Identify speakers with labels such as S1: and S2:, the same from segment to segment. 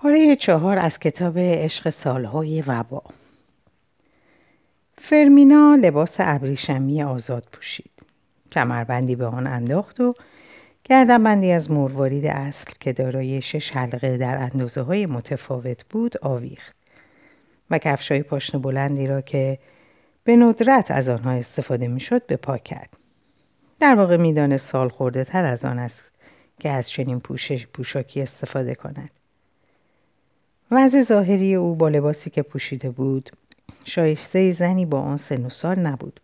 S1: پاره چهار از کتاب عشق سالهای وبا. فرمینا لباس ابریشمی آزاد پوشید. کمربندی به آن انداخت و گردنبندی از مروارید اصل که دارای شش حلقه در اندازه های متفاوت بود آویخت و کفشای پاشن بلندی را که به ندرت از آنها استفاده می‌شد به پا کرد. در واقع می‌دانست سال خورده تر از آن است که از چنین پوشش پوشاکی استفاده کند. وضع ظاهری او با لباسی که پوشیده بود شایسته زنی با آن سن و سال نبود.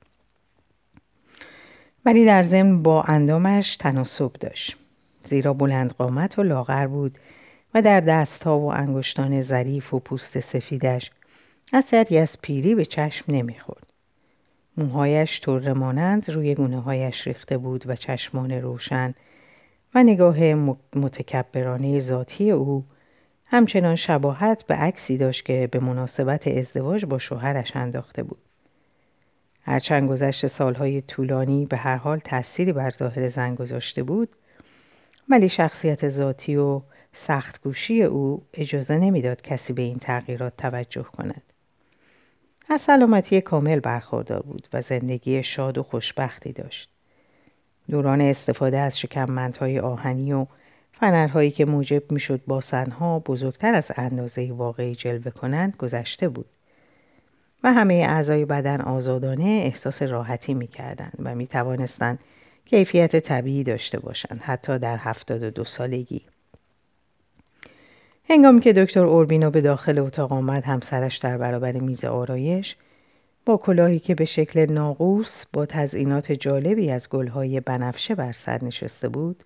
S1: ولی در ضمن با اندامش تناسب داشت. زیرا بلند قامت و لاغر بود و در دستها و انگشتان ظریف و پوست سفیدش اثری از پیری به چشم نمی‌خورد. موهایش طور مانند روی گونه هایش ریخته بود و چشمان روشن و نگاه متکبرانه ذاتی او همچنان شباهت به عکسی داشت که به مناسبت ازدواج با شوهرش انداخته بود. هرچند گذشت سالهای طولانی به هر حال تأثیری بر ظاهر زن گذاشته بود ولی شخصیت ذاتی و سخت گوشی او اجازه نمی‌داد کسی به این تغییرات توجه کند. از سلامتی کامل برخوردار بود و زندگی شاد و خوشبختی داشت. دوران استفاده از شکممندهای آهنی و فنرهایی که موجب می‌شد باسنها بزرگتر از اندازه واقعی جلوه کنند گذشته بود. و همه اعضای بدن آزادانه احساس راحتی می‌کردند و می توانستند کیفیت طبیعی داشته باشند حتی در هفتاد و دو سالگی. هنگامی که دکتر اوربینو به داخل اتاق آمد همسرش در برابر میز آرایش با کلاهی که به شکل ناقوس با تزئینات جالبی از گلهای بنفشه بر سر نشسته بود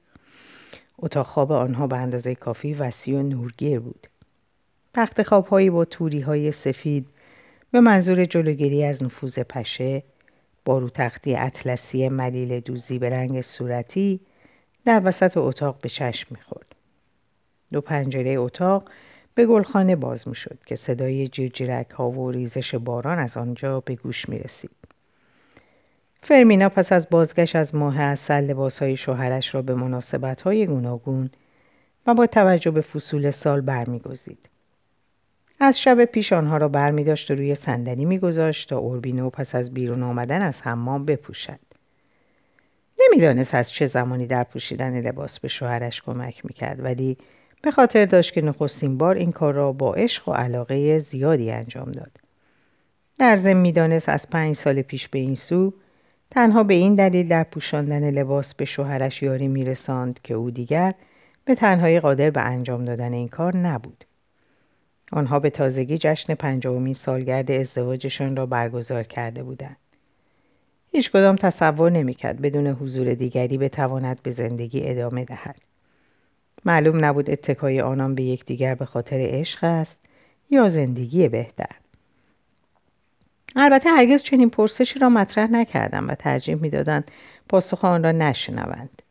S1: اتاق خواب آنها به اندازه کافی وسیع و نورگیر بود تخت خوابهایی با توری های سفید به منظور جلوگیری از نفوذ پشه بارو تختی اطلسی ملیل دوزی به رنگ صورتی در وسط اتاق به چشم می‌خورد دو پنجره اتاق به گلخانه باز می‌شد که صدای جیرجیرک ها و ریزش باران از آنجا به گوش می رسید. فرمینا پس از بازگشت از ماه اصل لباس های شوهرش را به مناسبت های گوناگون و با توجه به فصول سال برمیگزید. از شب پیش آنها را برمی داشت و روی صندلی میگذاشت تا اوربینو پس از بیرون آمدن از حمام بپوشد. نمی‌دانست از چه زمانی در پوشیدن لباس به شوهرش کمک می‌کرد ولی به خاطر داشت که نخستین بار این کار را با عشق و علاقه زیادی انجام داد. در ضمن می‌دانست از پنج سال پیش به این سو تنها به این دلیل در پوشاندن لباس به شوهرش یاری میرساند که او دیگر به تنهایی قادر به انجام دادن این کار نبود. آنها به تازگی جشن پنجاهمین سالگرد ازدواجشان را برگزار کرده بودند. هیچ کدام تصور نمی‌کرد بدون حضور دیگری بتواند به زندگی ادامه دهد. معلوم نبود اتکای آنان به یکدیگر به خاطر عشق است یا زندگی بهتر. البته هرگز چنین پرسشی را مطرح نکردم و ترجیح می‌دادند پاسخ آن را نشنوند.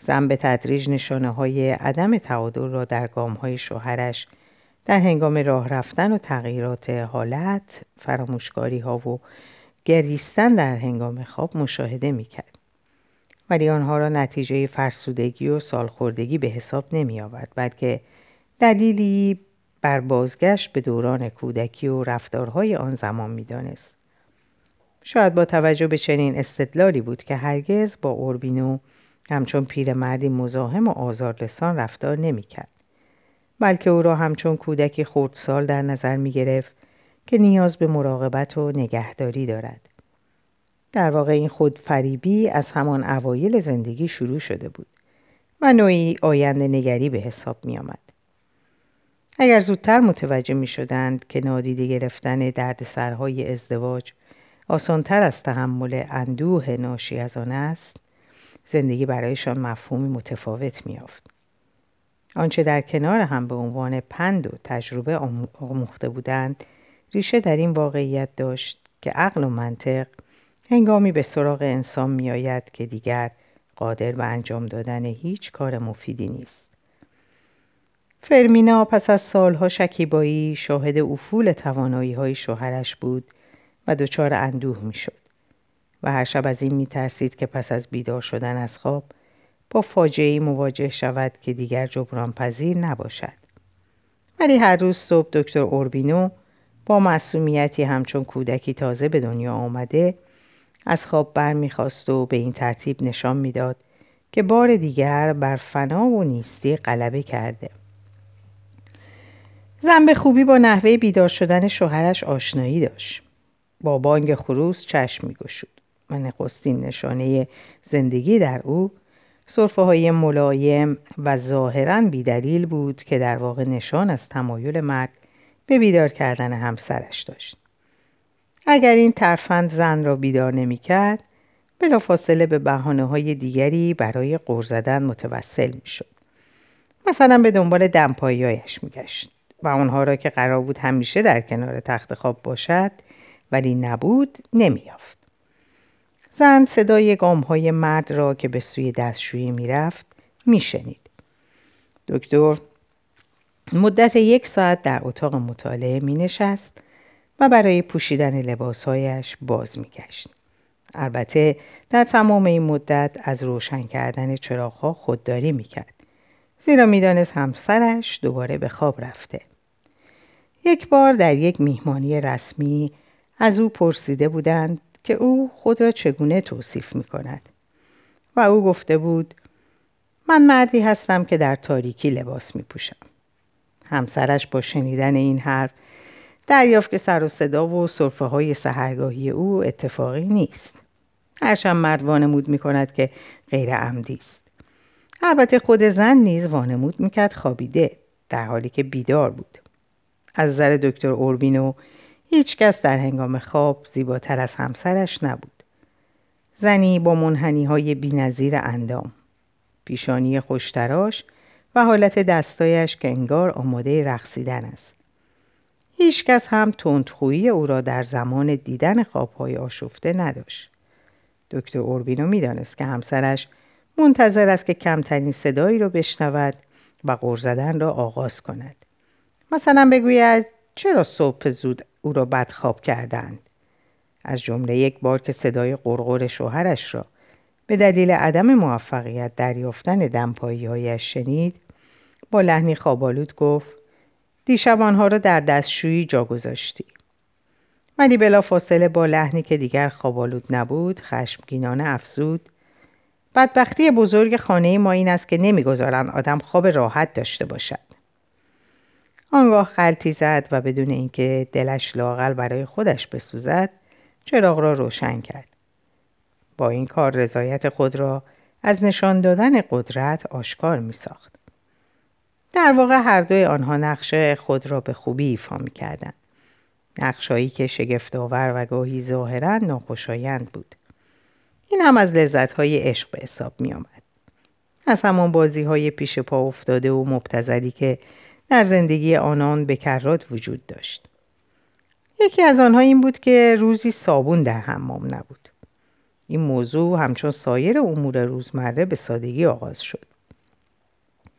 S1: زن به تدریج نشانه های عدم تعادل را در گام های شوهرش در هنگام راه رفتن و تغییرات حالت فراموشکاری ها و گریستن در هنگام خواب مشاهده می‌کرد. ولی آنها را نتیجه فرسودگی و سالخوردگی به حساب نمی آورد بلکه دلیلی بر بازگشت به دوران کودکی و رفتارهای آن زمان می‌دانست شاید با توجه به چنین استدلالی بود که هرگز با اوربینو همچون پیرمردی مزاحم و آزارلسان رفتار نمی‌کرد بلکه او را همچون کودکی خردسال در نظر می گرفت که نیاز به مراقبت و نگهداری دارد. در واقع این خود فریبی از همان اوایل زندگی شروع شده بود و نوعی آینده نگری به حساب می آمد. اگر زودتر متوجه می شدند که نادیده گرفتن دردسرهای ازدواج آسانتر از تحمل اندوه ناشی از آن است زندگی برایشان مفهومی متفاوت میافت آنچه در کنار هم به عنوان پند و تجربه آموخته بودند ریشه در این واقعیت داشت که عقل و منطق هنگامی به سراغ انسان میآید که دیگر قادر به انجام دادن هیچ کار مفیدی نیست. فرمینا پس از سالها شکیبایی شاهد افول توانایی های شوهرش بود و دچار اندوه می‌شد. و هر شب از این میترسید که پس از بیدار شدن از خواب با فاجعه مواجه شود که دیگر جبران پذیر نباشد. ولی هر روز صبح دکتر اوربینو با معصومیتی همچون کودکی تازه به دنیا آمده از خواب برمیخواست و به این ترتیب نشان می‌داد که بار دیگر بر فنا و نیستی غلبه کرده. زن به خوبی با نحوه بیدار شدن شوهرش آشنایی داشت. با بانگ خروس چشم میگشود و نخستین نشانه زندگی در او صرفه های ملایم و ظاهرا بیدلیل بود که در واقع نشان از تمایل مرد به بیدار کردن همسرش داشت. اگر این ترفند زن را بیدار نمی کرد بلافاصله به بحانه های دیگری برای قور زدن متوسل می شد. مثلا به دنبال دمپاییایش می گشت و آنها را که قرار بود همیشه در کنار تخت خواب باشد ولی نبود نمیافت. زن صدای گام های مرد را که به سوی دستشویی می‌رفت میشنید. دکتر مدت یک ساعت در اتاق مطالعه می نشست و برای پوشیدن لباسهایش باز می گشت. البته در تمام این مدت از روشن کردن چراغها خودداری می کرد. زیرا می‌دانست همسرش دوباره به خواب رفته. یک بار در یک میهمانی رسمی از او پرسیده بودند که او خود را چگونه توصیف می کند. و او گفته بود من مردی هستم که در تاریکی لباس می پوشم. همسرش با شنیدن این حرف دریافت که سر و صدا و صرفه های سهرگاهی او اتفاقی نیست. هرچند مرد وانمود می کند که غیر عمدی است. البته خود زن نیز وانمود می‌کرد خوابیده در حالی که بیدار بود. از نظر دکتر اوربینو هیچ کس در هنگام خواب زیباتر از همسرش نبود. زنی با منحنی های بی نظیر اندام. پیشانی خوشتراش و حالت دستایش که انگار آماده رقصیدن است. هیچ کس هم تندخویی او را در زمان دیدن خوابهای آشفته نداشت. دکتر اوربینو می‌دانست که همسرش منتظر است که کمترین صدایی را بشنود و غر زدن را آغاز کند. مثلا بگوید چرا صبح زود او را بدخواب کردند؟ از جمله یک بار که صدای قرقر شوهرش را به دلیل عدم موفقیت دریافتن دمپایی هایش شنید با لحنی خوابالود گفت دیشب آنها را در دستشویی جا گذاشتی. ولی بلا فاصله با لحنی که دیگر خوابالود نبود خشمگینانه افزود بدبختی بزرگ خانه ما این است که نمی‌گذارند آدم خواب راحت داشته باشد. آنگاه خلطی زد و بدون اینکه دلش لاغل برای خودش بسوزد چراغ را روشن کرد با این کار رضایت خود را از نشان دادن قدرت آشکار می ساخت. در واقع هر دوی آنها نقش خود را به خوبی ایفا می کردن. نقشایی که شگفتآور و گاهی ظاهرا ناخوشایند بود. این هم از لذتهای عشق به حساب می آمد. از همان بازی های پیش پا افتاده و مبتزلی که در زندگی آنان بکرات وجود داشت. یکی از آنها این بود که روزی صابون در حمام نبود. این موضوع همچون سایر امور روزمره به سادگی آغاز شد.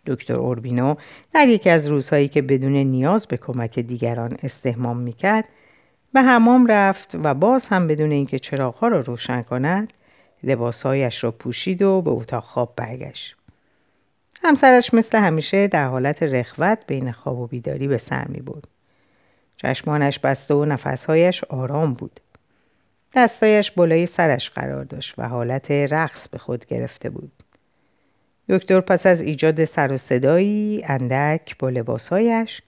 S1: دکتر اوربینو در یکی از روزهایی که بدون نیاز به کمک دیگران استهمام می‌کرد به حمام رفت و باز هم بدون اینکه چراغها را روشن کند لباسهایش را پوشید و به اتاق خواب برگشت. همسرش مثل همیشه در حالت رخوت بین خواب و بیداری به سر می بود. چشمانش بسته و نفسهایش آرام بود. دستایش بالای سرش قرار داشت و حالت رقص به خود گرفته بود. دکتر پس از ایجاد سر و صدایی اندک با لباسهایش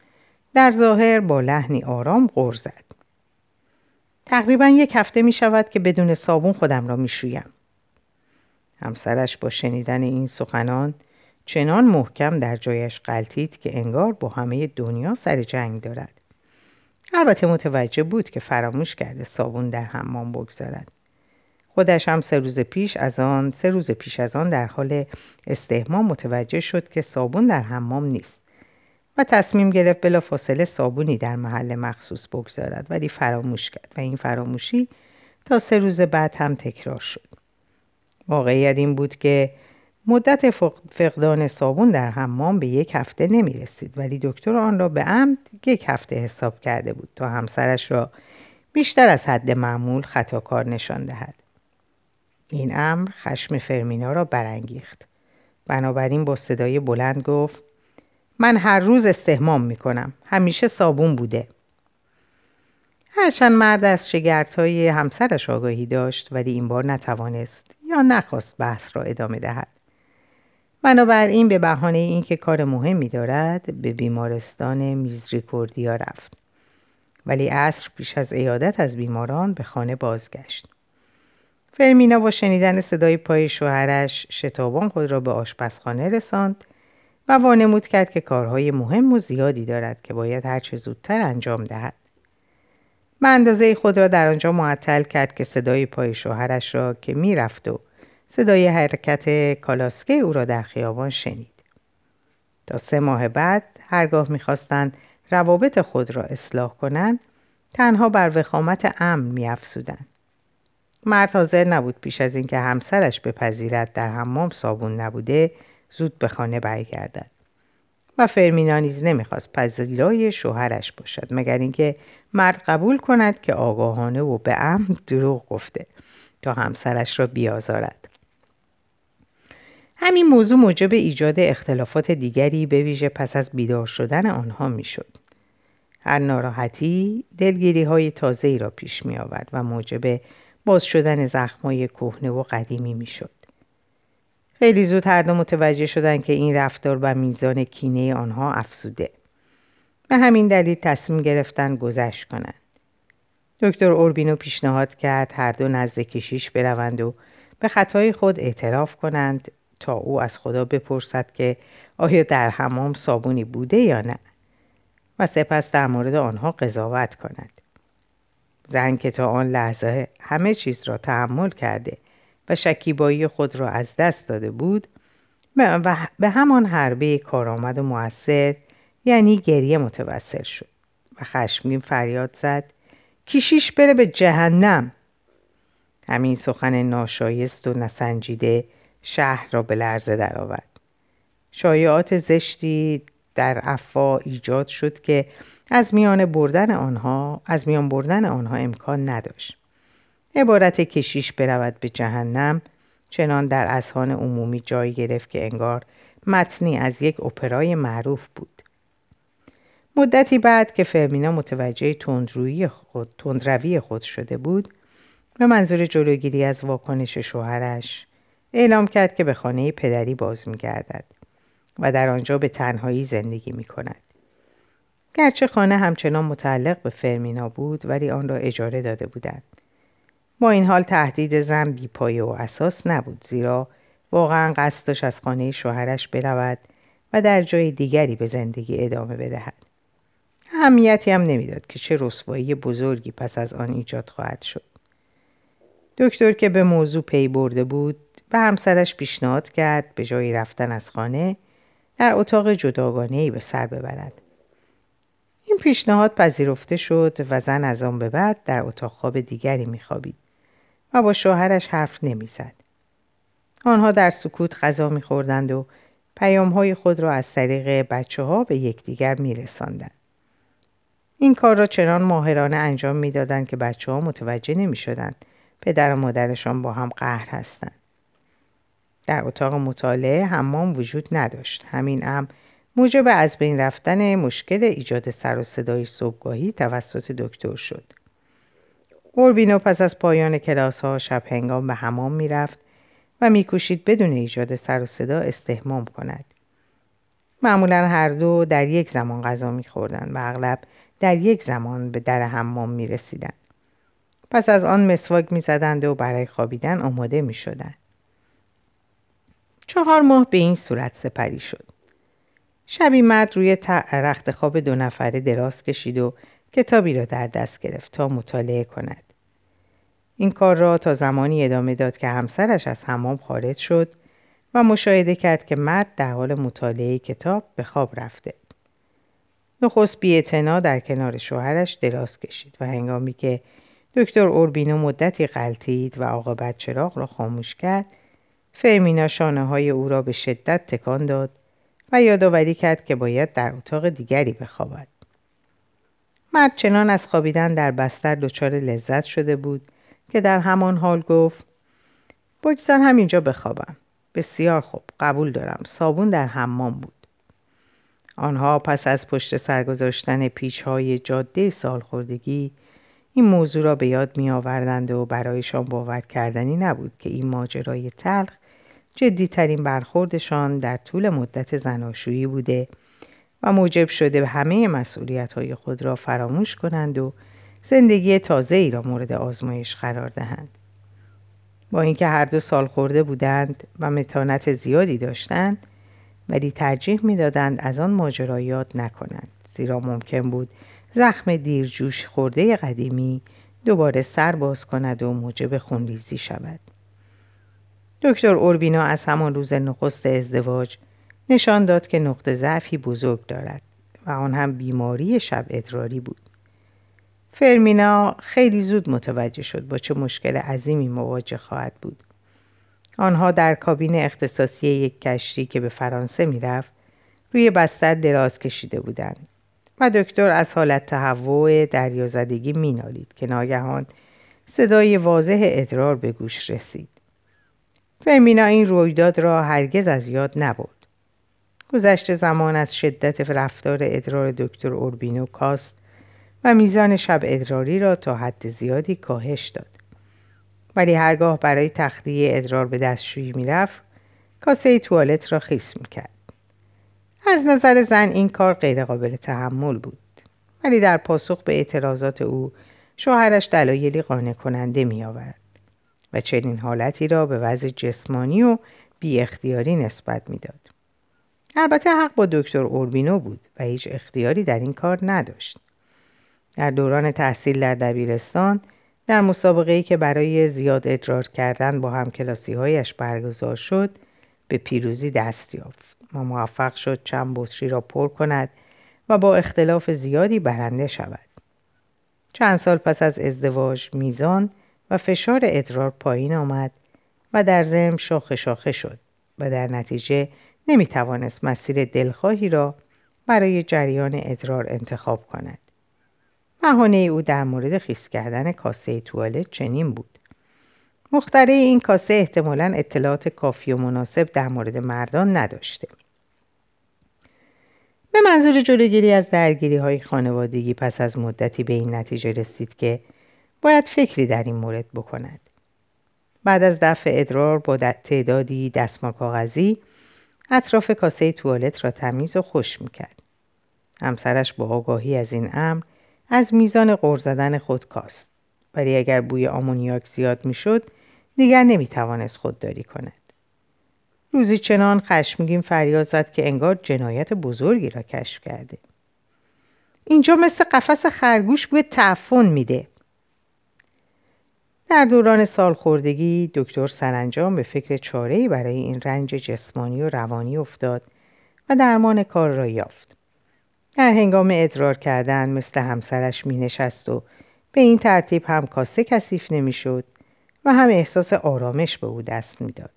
S1: در ظاهر با لحنی آرام غر زد. تقریبا یک هفته می شود که بدون صابون خودم را می شویم. همسرش با شنیدن این سخنان چنان محکم در جایش قلتید که انگار با همه دنیا سر جنگ دارد. البته متوجه بود که فراموش کرده صابون در حمام بگذارد. خودش هم سه روز پیش از آن سه روز پیش از آن در حال استهمام متوجه شد که صابون در حمام نیست و تصمیم گرفت بلا فاصله صابونی در محل مخصوص بگذارد ولی فراموش کرد و این فراموشی تا سه روز بعد هم تکرار شد. واقعیت این بود که مدت فقدان صابون در حمام به یک هفته نمی رسید ولی دکتر آن را به عمد یک هفته حساب کرده بود تا همسرش را بیشتر از حد معمول خطاکار نشان دهد. این امر خشم فرمینا را برانگیخت. بنابراین با صدای بلند گفت من هر روز استهمام می‌کنم همیشه صابون بوده هرچند مرد از شگرت همسرش آگاهی داشت ولی این بار نتوانست یا نخواست بحث را ادامه دهد بنابراین به بهانه اینکه کار مهمی دارد به بیمارستان میزریکوردیا رفت. ولی عصر پیش از ایادت از بیماران به خانه بازگشت. فرمینا با شنیدن صدای پای شوهرش شتابان خود را به آشپزخانه رساند و وانمود کرد که کارهای مهم و زیادی دارد که باید هرچه زودتر انجام دهد. به اندازه خود را در آنجا معطل کرد که صدای پای شوهرش را که می‌رفت و صدای حرکت کالاسکه او را در خیابان شنید. تا سه ماه بعد هرگاه می‌خواستند روابط خود را اصلاح کنند تنها بر وخامت امن میافزودند. مرد حاضر نبود پیش از اینکه همسرش بپذیرد در حمام صابون نبوده زود به خانه برگردد. و فرمینا نیز نمی‌خواست پذیرای شوهرش باشد مگر اینکه مرد قبول کند که آگاهانه و به امن دروغ گفته تا همسرش را بیازارد. همین موضوع موجب ایجاد اختلافات دیگری به ویژه پس از بیدار شدن آنها می‌شد هر ناراحتی دلگیری های تازه ای را پیش می آورد و موجب باز شدن زخمای کهنه و قدیمی می شد. خیلی زود هر دو متوجه شدند که این رفتار و میزان کینه آنها افزوده. به همین دلیل تصمیم گرفتن گذشت کنند. دکتر اوربینو پیشنهاد کرد هر دو نزد کشیش بروند و به خطای خود اعتراف کنند او از خدا بپرسد که آیا در حمام صابونی بوده یا نه و سپس در مورد آنها قضاوت کند. زن که تا آن لحظه همه چیز را تحمل کرده و شکیبایی خود را از دست داده بود و به همان حربه کارآمد و موثر یعنی گریه متوسل شد و خشمگین فریاد زد کیشیش بره به جهنم همین سخن ناشایست و نسنجیده شهر را به لرزه درآورد. شایعات زشتی در افوا ایجاد شد که از میان بردن آنها از میان بردن آنها امکان نداشت. عبارت کشیش برود به جهنم چنان در اذهان عمومی جای گرفت که انگار متنی از یک اپرای معروف بود. مدتی بعد که فرمینا متوجه تندروی خود تندروی خود شده بود به منظور جلوگیری از واکنش شوهرش اعلام کرد که به خانه پدری باز میگردد و در آنجا به تنهایی زندگی می کند. گرچه خانه همچنان متعلق به فرمینا بود ولی آن را اجاره داده بودند. با این حال تهدید زن بیپایه و اساس نبود زیرا واقعا قصدش از خانه شوهرش برود و در جای دیگری به زندگی ادامه بدهد. اهمیتی هم نمی‌داد که چه رسوایی بزرگی پس از آن ایجاد خواهد شد. دکتر که به موضوع پی برده بود به همسرش پیشنهاد کرد به جای رفتن از خانه در اتاق جداگانه ای به سر ببرد. این پیشنهاد پذیرفته شد و زن از آن به بعد در اتاق خواب دیگری میخوابید و با شوهرش حرف نمی‌زد. آنها در سکوت غذا میخوردند و پیام های خود را از طریق بچه ها به یکدیگر میرساندند. این کار را چنان ماهرانه انجام می‌دادند که بچه ها متوجه نمی شدند پدر و مادرشان با هم قهر هستند. در اتاق مطالعه حمام وجود نداشت. همین امر موجب از بین رفتن مشکل ایجاد سر و صدای صبحگاهی توسط دکتر شد. اوربینو پس از پایان کلاس ها شب هنگام به حمام می‌رفت و میکوشید بدون ایجاد سر و صدا استهمام کند. معمولا هر دو در یک زمان غذا میخوردند و اغلب در یک زمان به در حمام می‌رسیدند. پس از آن مسواک می‌زدند و برای خوابیدن آماده می‌شدند. چهار ماه به این صورت سپری شد. شبی مرد روی رخت خواب دو نفره دراز کشید و کتابی را در دست گرفت تا مطالعه کند. این کار را تا زمانی ادامه داد که همسرش از حمام خارج شد و مشاهده کرد که مرد در حال مطالعه کتاب به خواب رفته. نخست بی در کنار شوهرش دراز کشید و هنگامی که دکتر اوربینو مدتی غلطید و عاقبت چراغ را خاموش کرد فرمینا شانه های او را به شدت تکان داد و یادآوری کرد که باید در اتاق دیگری بخوابد. مرد چنان از خوابیدن در بستر دچار لذت شده بود که در همان حال گفت بگذار همینجا بخوابم. بسیار خوب قبول دارم. صابون در حمام بود. آنها پس از پشت سر گذاشتن پیچهای جاده سالخوردگی این موضوع را به یاد می آوردند و برایشان باور کردنی نبود که این ماجرای تلخ جدیترین برخوردشان در طول مدت زناشویی بوده و موجب شده همه مسئولیت های خود را فراموش کنند و زندگی تازه ای را مورد آزمایش قرار دهند. با اینکه هر دو سال خورده بودند و متانت زیادی داشتند ولی ترجیح می‌دادند از آن ماجرایات نکنند زیرا ممکن بود زخم دیرجوش خورده قدیمی دوباره سر باز کند و موجب خونریزی شود دکتر اوربینا از همان روز نخست ازدواج نشان داد که نقطه ضعفی بزرگ دارد و آن هم بیماری شب ادراری بود. فرمینا خیلی زود متوجه شد با چه مشکل عظیمی مواجه خواهد بود. آنها در کابین اختصاصی یک کشتی که به فرانسه می‌رفت روی بستر دراز کشیده بودند و دکتر از حالت تهوع دریازدگی مینالید که ناگهان صدای واضح ادرار به گوش رسید. فرمینا این رویداد را هرگز از یاد نبرد. گذشت زمان از شدت رفتار ادرار دکتر اوربینو کاست و میزان شب ادراری را تا حد زیادی کاهش داد. ولی هرگاه برای تخلیه ادرار به دستشویی می‌رفت کاسه توالت را خیس می‌کرد. از نظر زن این کار غیرقابل تحمل بود. ولی در پاسخ به اعتراضات او شوهرش دلایلی قانع کننده می آورد و چنین حالتی را به وضع جسمانی و بی اختیاری نسبت می‌داد. البته حق با دکتر اوربینو بود و هیچ اختیاری در این کار نداشت. در دوران تحصیل در دبیرستان در مسابقه که برای زیاد ادرار کردن با همکلاسی هایش برگزار شد به پیروزی دست یافت و موفق شد چند بطری را پر کند و با اختلاف زیادی برنده شود. چند سال پس از ازدواج میزان و فشار ادرار پایین آمد و در ضمن شاخه شاخه شد و در نتیجه نمی توانست مسیر دلخواهی را برای جریان ادرار انتخاب کند. بهانه او در مورد خیس کردن کاسه توالت چنین بود. مختره این کاسه احتمالا اطلاعات کافی و مناسب در مورد مردان نداشته. به منظور جلوگیری از درگیری های خانوادگی پس از مدتی به این نتیجه رسید که باید فکری در این مورد بکند. بعد از دفع ادرار با تعدادی دستمال کاغذی اطراف کاسه توالت را تمیز و خوش می‌کرد. همسرش با آگاهی از این امر از میزان غور زدن خود کاست ولی اگر بوی آمونیاک زیاد می‌شد دیگر نمی‌توانست خودداری کند روزی چنان خشمگین فریاد زد که انگار جنایت بزرگی را کشف کرده اینجا مثل قفس خرگوش بوی تعفن میده در دوران سالخوردگی دکتر سرانجام به فکر چاره‌ای برای این رنج جسمانی و روانی افتاد و درمان کار را یافت. در هنگام ادرار کردن مثل همسرش می نشست و به این ترتیب هم کاسه کثیف نمی‌شد و هم احساس آرامش به او دست می‌داد.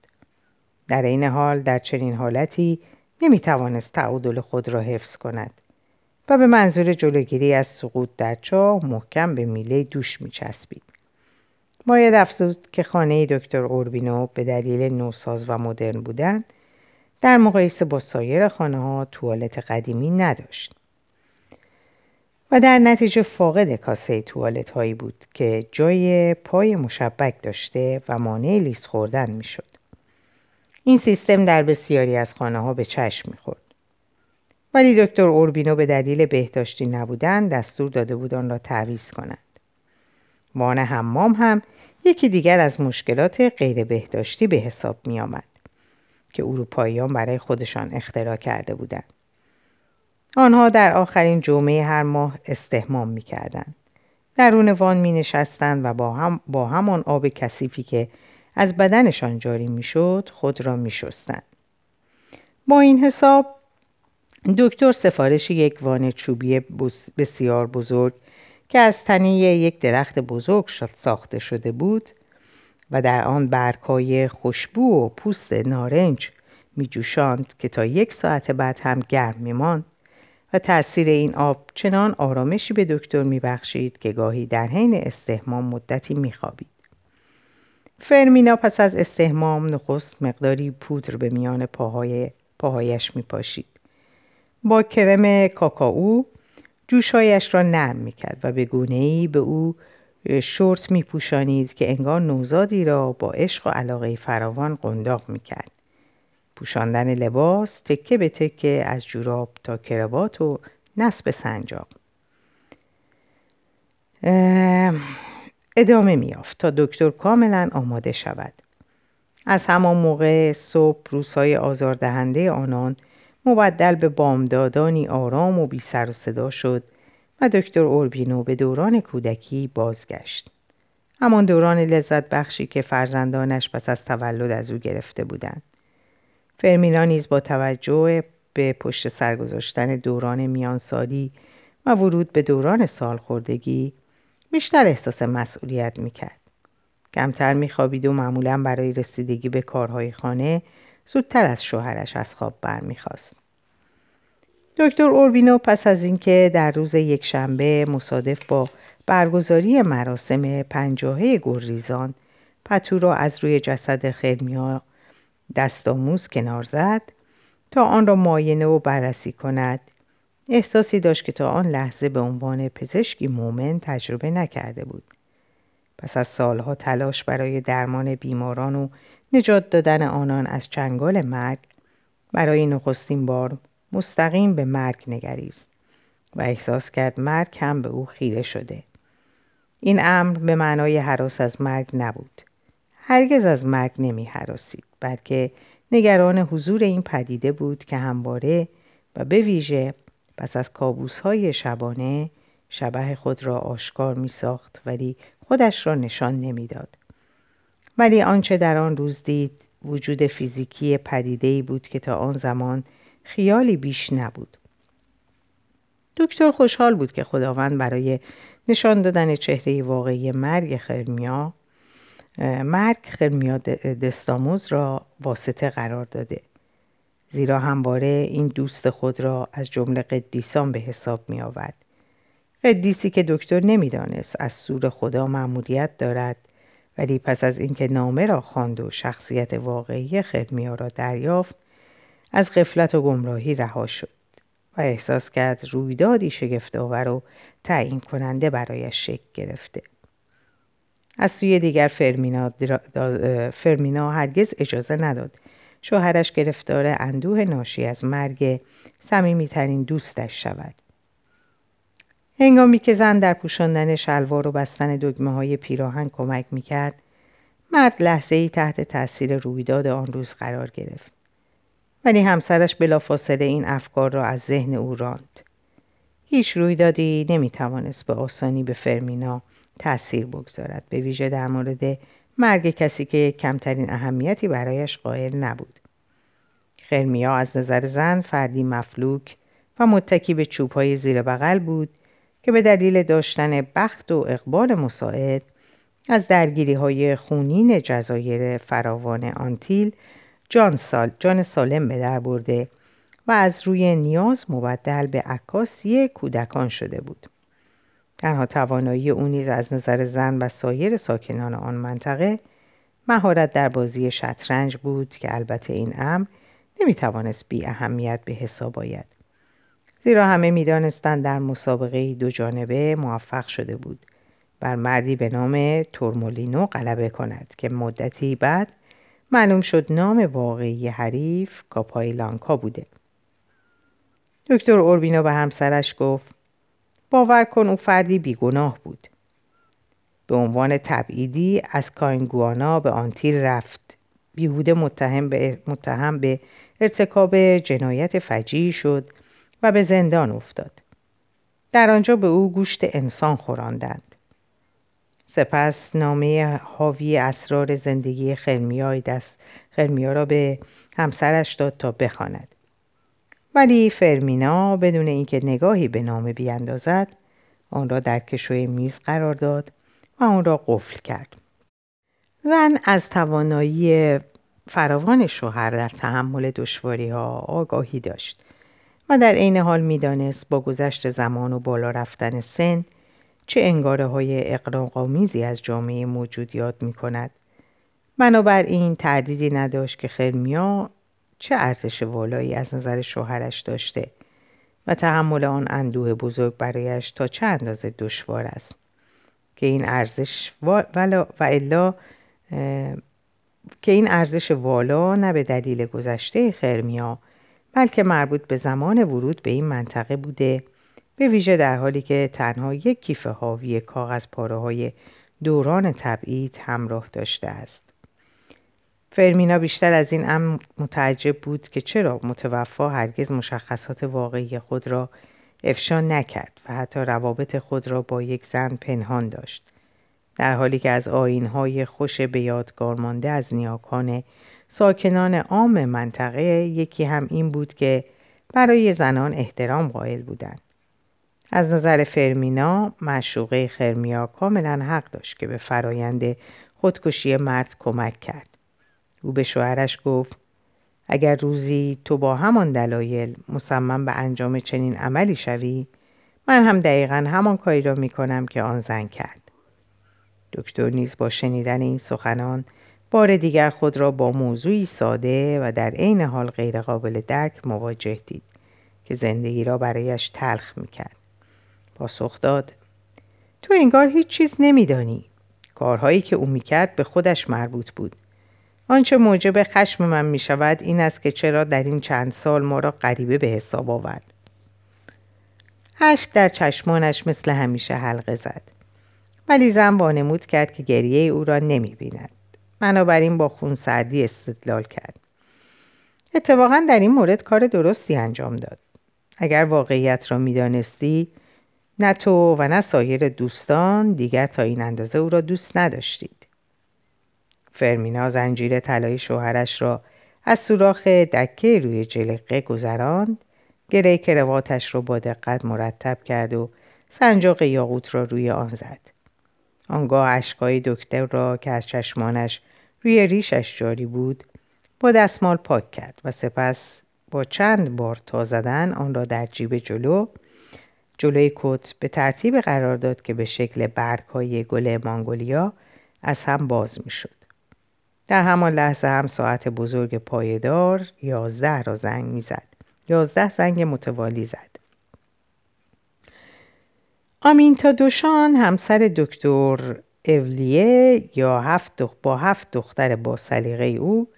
S1: در این حال در چنین حالتی نمی توانست تعادل خود را حفظ کند و به منظور جلوگیری از سقوط در چاه محکم به میله دوش می چسبید. باید افزود که خانه دکتر اوربینو به دلیل نوساز و مدرن بودن در مقایسه با سایر خانه ها توالت قدیمی نداشت و در نتیجه فاقد کاسه توالت هایی بود که جای پای مشبک داشته و مانع لیس خوردن می‌شد. این سیستم در بسیاری از خانه ها به چشم می‌خورد. ولی دکتر اوربینو به دلیل بهداشتی نبودن دستور داده بود آن را تعویض کنند. وان حمام هم یکی دیگر از مشکلات غیر بهداشتی به حساب می آمد که اروپاییان برای خودشان اختراع کرده بودند. آنها در آخرین جمعه هر ماه استهمام می کردن. درون وان می نشستن و با, هم با همان آب کثیفی که از بدنشان جاری می شد خود را می شستن. با این حساب دکتر سفارش یک وان چوبی بسیار بزرگ که از تنه یک درخت بزرگ ساخته شده بود و در آن برگهای خوشبو و پوست نارنج می جوشاند که تا یک ساعت بعد هم گرم می ماند و تأثیر این آب چنان آرامشی به دکتر میبخشید که گاهی در حین استهمام مدتی میخوابید. فرمینا پس از استهمام نخست مقداری پودر به میان پاهای پاهایش میپاشید. با کرم کاکائو جوشهایش را نرم می‌کرد و به گونه ای به او شورت میپوشانید که انگار نوزادی را با عشق و علاقه فراوان قنداق می‌کرد. پوشاندن لباس تکه به تکه از جوراب تا کروات و نصب سنجاق. ادامه میافت تا دکتر کاملا آماده شود. از همان موقع صبح روزهای آزاردهنده آنان مبدل به بامدادانی آرام و بی سر و صدا شد و دکتر اوربینو به دوران کودکی بازگشت. همان دوران لذت بخشی که فرزندانش پس از تولد از او گرفته بودند. فرمینا نیز با توجه به پشت سر گذاشتن دوران میانسالی و ورود به دوران سالخوردگی بیشتر احساس مسئولیت می‌کرد. کمتر میخوابید و معمولا برای رسیدگی به کارهای خانه زودتر از شوهرش از خواب برمیخواست. دکتر اوربینو پس از اینکه در روز یکشنبه مصادف با برگزاری مراسم پنجاهه گرریزان پتو را از روی جسد خرمیا دستاموز کنار زد تا آن را معاینه و بررسی کند احساسی داشت که تا آن لحظه به عنوان پزشکی مومن تجربه نکرده بود پس از سالها تلاش برای درمان بیماران و نجات دادن آنان از چنگال مرگ برای نخستین بار مستقیم به مرگ نگریست و احساس کرد مرگ هم به او خیره شده این امر به معنای حراس از مرگ نبود هرگز از مرگ نمی حراسید بلکه نگران حضور این پدیده بود که همواره و به ویژه پس از کابوس های شبانه شبه خود را آشکار می ساخت ولی خودش را نشان نمی‌داد. ولی آنچه در آن روز دید وجود فیزیکی پدیده بود که تا آن زمان خیالی بیش نبود. دکتر خوشحال بود که خداوند برای نشان دادن چهره واقعی مرگ خرمیا مرگ خرمیا دستاموز را واسطه قرار داده زیرا همواره این دوست خود را از جمله قدیسان به حساب می آورد. قدیسی که دکتر نمی‌دانست از سور خدا معمولیت دارد ولی پس از اینکه نامه را خواند و شخصیت واقعی خرمیا را دریافت از غفلت و گمراهی رها شد و احساس کرد رویدادی شگفتآور و تعیین کننده برایش شکل گرفته. از سوی دیگر فرمینا, فرمینا هرگز اجازه نداد شوهرش گرفتار اندوه ناشی از مرگ صمیمیترین دوستش شود. هنگامی که زن در پوشاندن شلوار و بستن دگمه های پیراهن کمک می‌کرد مرد لحظه ای تحت تاثیر رویداد آن روز قرار گرفت. ولی همسرش بلافاصله این افکار را از ذهن او راند. هیچ رویدادی نمی‌توانست به آسانی به فرمینا تأثیر بگذارد به ویژه در مورد مرگ کسی که کمترین اهمیتی برایش قائل نبود. خرمیا از نظر زن فردی مفلوک و متکی به چوبهای زیر بغل بود که به دلیل داشتن بخت و اقبال مساعد از درگیری های خونین جزایر فراوان آنتیل جان, سال، جان سالم به در برده و از روی نیاز مبدل به عکاسی کودکان شده بود. تنها توانایی او نیز از نظر زن و سایر ساکنان آن منطقه مهارت در بازی شطرنج بود که البته این امر نمی‌توانست بی اهمیت به حساب آید. زیرا همه می‌دانستند در مسابقه دو جانبه موفق شده بود. بر مردی به نام تورمولینو غلبه کند که مدتی بعد معلوم شد نام واقعی حریف کاپایلانکا بوده. دکتر اوربینو به همسرش گفت باور کن او فردی بیگناه بود. به عنوان تبعیدی از کاینگوانا به آنتیل رفت. بیهوده متهم به, متهم به ارتکاب جنایت فجیعی شد و به زندان افتاد. در آنجا به او گوشت انسان خوراندند. سپس نامه حاوی اسرار زندگی خرمیای دست خرمیا را به همسرش داد تا بخواند. ولی فرمینا بدون اینکه نگاهی به نامه بیاندازد آن را در کشوی میز قرار داد و آن را قفل کرد. زن از توانایی فراوان شوهر در تحمل دشواری ها آگاهی داشت. و در عین حال می‌دانست با گذشت زمان و بالا رفتن سن چه انگاره های اقراقامیزی از جامعه موجود یاد می کند. بنابراین تردیدی نداشت که خرمیا چه ارزش والایی از نظر شوهرش داشته و تحمل آن اندوه بزرگ برایش تا چه اندازه دشوار است که این ارزش و, و الا که این ارزش والا نه به دلیل گذشته خرمیا بلکه مربوط به زمان ورود به این منطقه بوده به ویژه در حالی که تنها یک کیف حاوی کاغذ پاره های دوران تبعید همراه داشته است. فرمینا بیشتر از این ام متعجب بود که چرا متوفا هرگز مشخصات واقعی خود را افشا نکرد و حتی روابط خود را با یک زن پنهان داشت. در حالی که از آینهای خوش به یادگار مانده از نیاکان ساکنان عام منطقه یکی هم این بود که برای زنان احترام قائل بودند. از نظر فرمینا مشوقه خرمیا کاملا حق داشت که به فرایند خودکشی مرد کمک کرد. او به شوهرش گفت اگر روزی تو با همان دلایل مصمم به انجام چنین عملی شوی من هم دقیقا همان کاری را می کنم که آن زن کرد. دکتر نیز با شنیدن این سخنان بار دیگر خود را با موضوعی ساده و در عین حال غیرقابل درک مواجه دید که زندگی را برایش تلخ می‌کرد. پاسخ داد تو انگار هیچ چیز نمیدانی. کارهایی که او می‌کرد به خودش مربوط بود. آنچه موجب خشم من می شود این است که چرا در این چند سال ما را غریبه به حساب آورد. اشک در چشمانش مثل همیشه حلقه زد. ولی زن وانمود کرد که گریه او را نمی بیند. بنابراین با خون سردی استدلال کرد. اتفاقا در این مورد کار درستی انجام داد. اگر واقعیت را می‌دانستی نه تو و نه سایر دوستان دیگر تا این اندازه او را دوست نداشتید. فرمینا زنجیر طلای شوهرش را از سوراخ دکه روی جلقه گذراند گره کرواتش را با دقت مرتب کرد و سنجاق یاقوت را روی آن زد آنگاه اشکای دکتر را که از چشمانش روی ریشش جاری بود با دستمال پاک کرد و سپس با چند بار تا زدن آن را در جیب جلو جلوی کت به ترتیب قرار داد که به شکل برگ های گل مانگولیا از هم باز می شد. در همان لحظه هم ساعت بزرگ پایدار یازده را زنگ می زد. یازده زنگ متوالی زد. آمینتا دوشان همسر دکتر اولیه یا هفت با هفت دختر با سلیقه او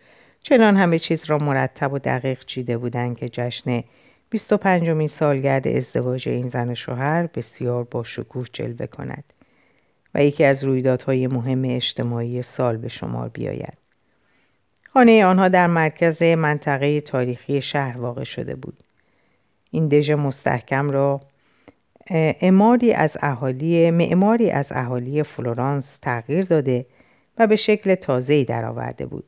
S1: چنان همه چیز را مرتب و دقیق چیده بودند که جشن 25 مین سالگرد ازدواج این زن و شوهر بسیار با شکوه جلوه کند و یکی از رویدادهای مهم اجتماعی سال به شمار بیاید. خانه آنها در مرکز منطقه تاریخی شهر واقع شده بود. این دژ مستحکم را اماری از اهالی معماری از اهالی فلورانس تغییر داده و به شکل تازه‌ای درآورده بود.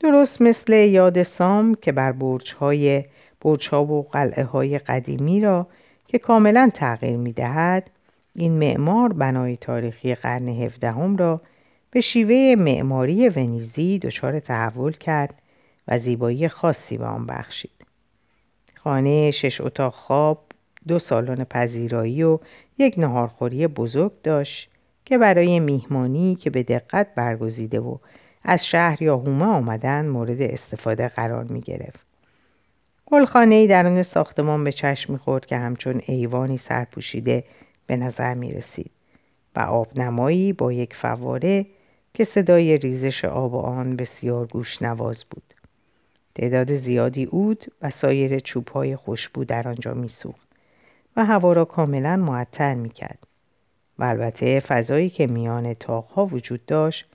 S1: درست مثل یاد سام که بر برج‌های برج‌ها و قلعه های قدیمی را که کاملا تغییر می‌دهد این معمار بنای تاریخی قرن هفدهم را به شیوه معماری ونیزی دچار تحول کرد و زیبایی خاصی به آن بخشید. خانه شش اتاق خواب دو سالن پذیرایی و یک نهارخوری بزرگ داشت که برای میهمانی که به دقت برگزیده و از شهر یا هومه آمدن مورد استفاده قرار می گرفت. گلخانه درون ساختمان به چشم می‌خورد که همچون ایوانی سرپوشیده به نظر می رسید و آبنمایی با یک فواره که صدای ریزش آب آن بسیار گوش نواز بود. تعداد زیادی اود و سایر چوبهای خوشبو در آنجا میسوخت. و هوا را کاملا معطر می‌کرد. و البته فضایی که میان تاقها وجود داشت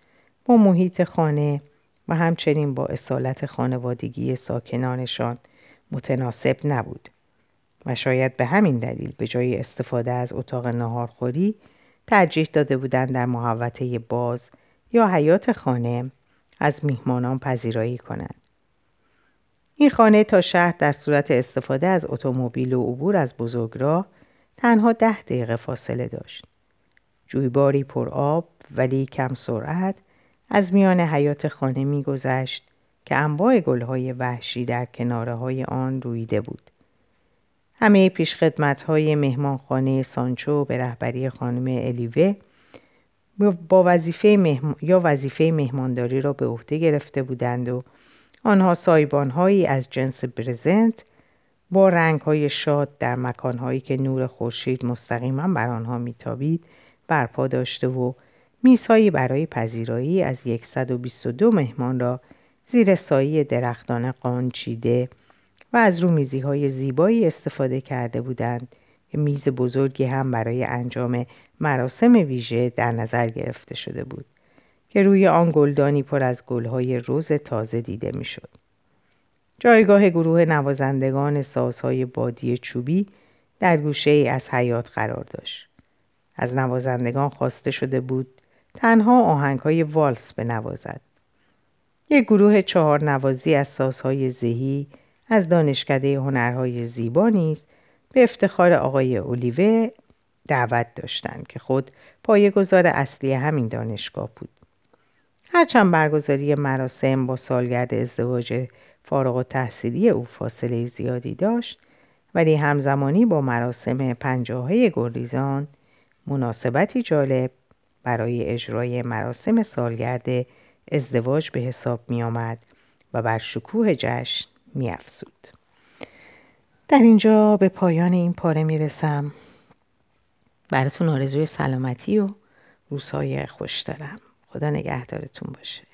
S1: با محیط خانه و همچنین با اصالت خانوادگی ساکنانشان متناسب نبود. و شاید به همین دلیل به جای استفاده از اتاق ناهارخوری ترجیح داده بودند در محوطه باز یا حیات خانه از میهمانان پذیرایی کنند. این خانه تا شهر در صورت استفاده از اتومبیل و عبور از بزرگراه تنها ده دقیقه فاصله داشت. جویباری پر آب ولی کم سرعت از میان حیات خانه میگذشت که انواع گلهای وحشی در کناره های آن رویده بود. همه پیشخدمت های مهمانخانه سانچو به رهبری خانم الیوه با وظیفه یا وظیفه مهمانداری را به عهده گرفته بودند و آنها سایبانهایی از جنس برزنت با رنگ های شاد در مکانهایی که نور خورشید مستقیما بر آنها میتابید برپا داشته و میزهایی برای پذیرایی از 122 مهمان را زیر سایه درختان قانچیده و از رومیزی های زیبایی استفاده کرده بودند که میز بزرگی هم برای انجام مراسم ویژه در نظر گرفته شده بود. که روی آن گلدانی پر از گلهای روز تازه دیده می‌شد. جایگاه گروه نوازندگان سازهای بادی چوبی در گوشه ای از حیات قرار داشت. از نوازندگان خواسته شده بود تنها آهنگ های والس بنوازد. یک گروه چهار نوازی از سازهای زهی از دانشکده هنرهای زیبا نیز به افتخار آقای اولیوه دعوت داشتند که خود گذار اصلی همین دانشگاه بود. هرچند برگزاری مراسم با سالگرد ازدواج فارغ و تحصیلی او فاصله زیادی داشت ولی همزمانی با مراسم پنجاهه گریزان مناسبتی جالب برای اجرای مراسم سالگرد ازدواج به حساب می آمد و بر شکوه جشن می افزود. در اینجا به پایان این پاره می رسم. براتون آرزوی سلامتی و روزهای خوش دارم. خدا نگهدارتون باشه.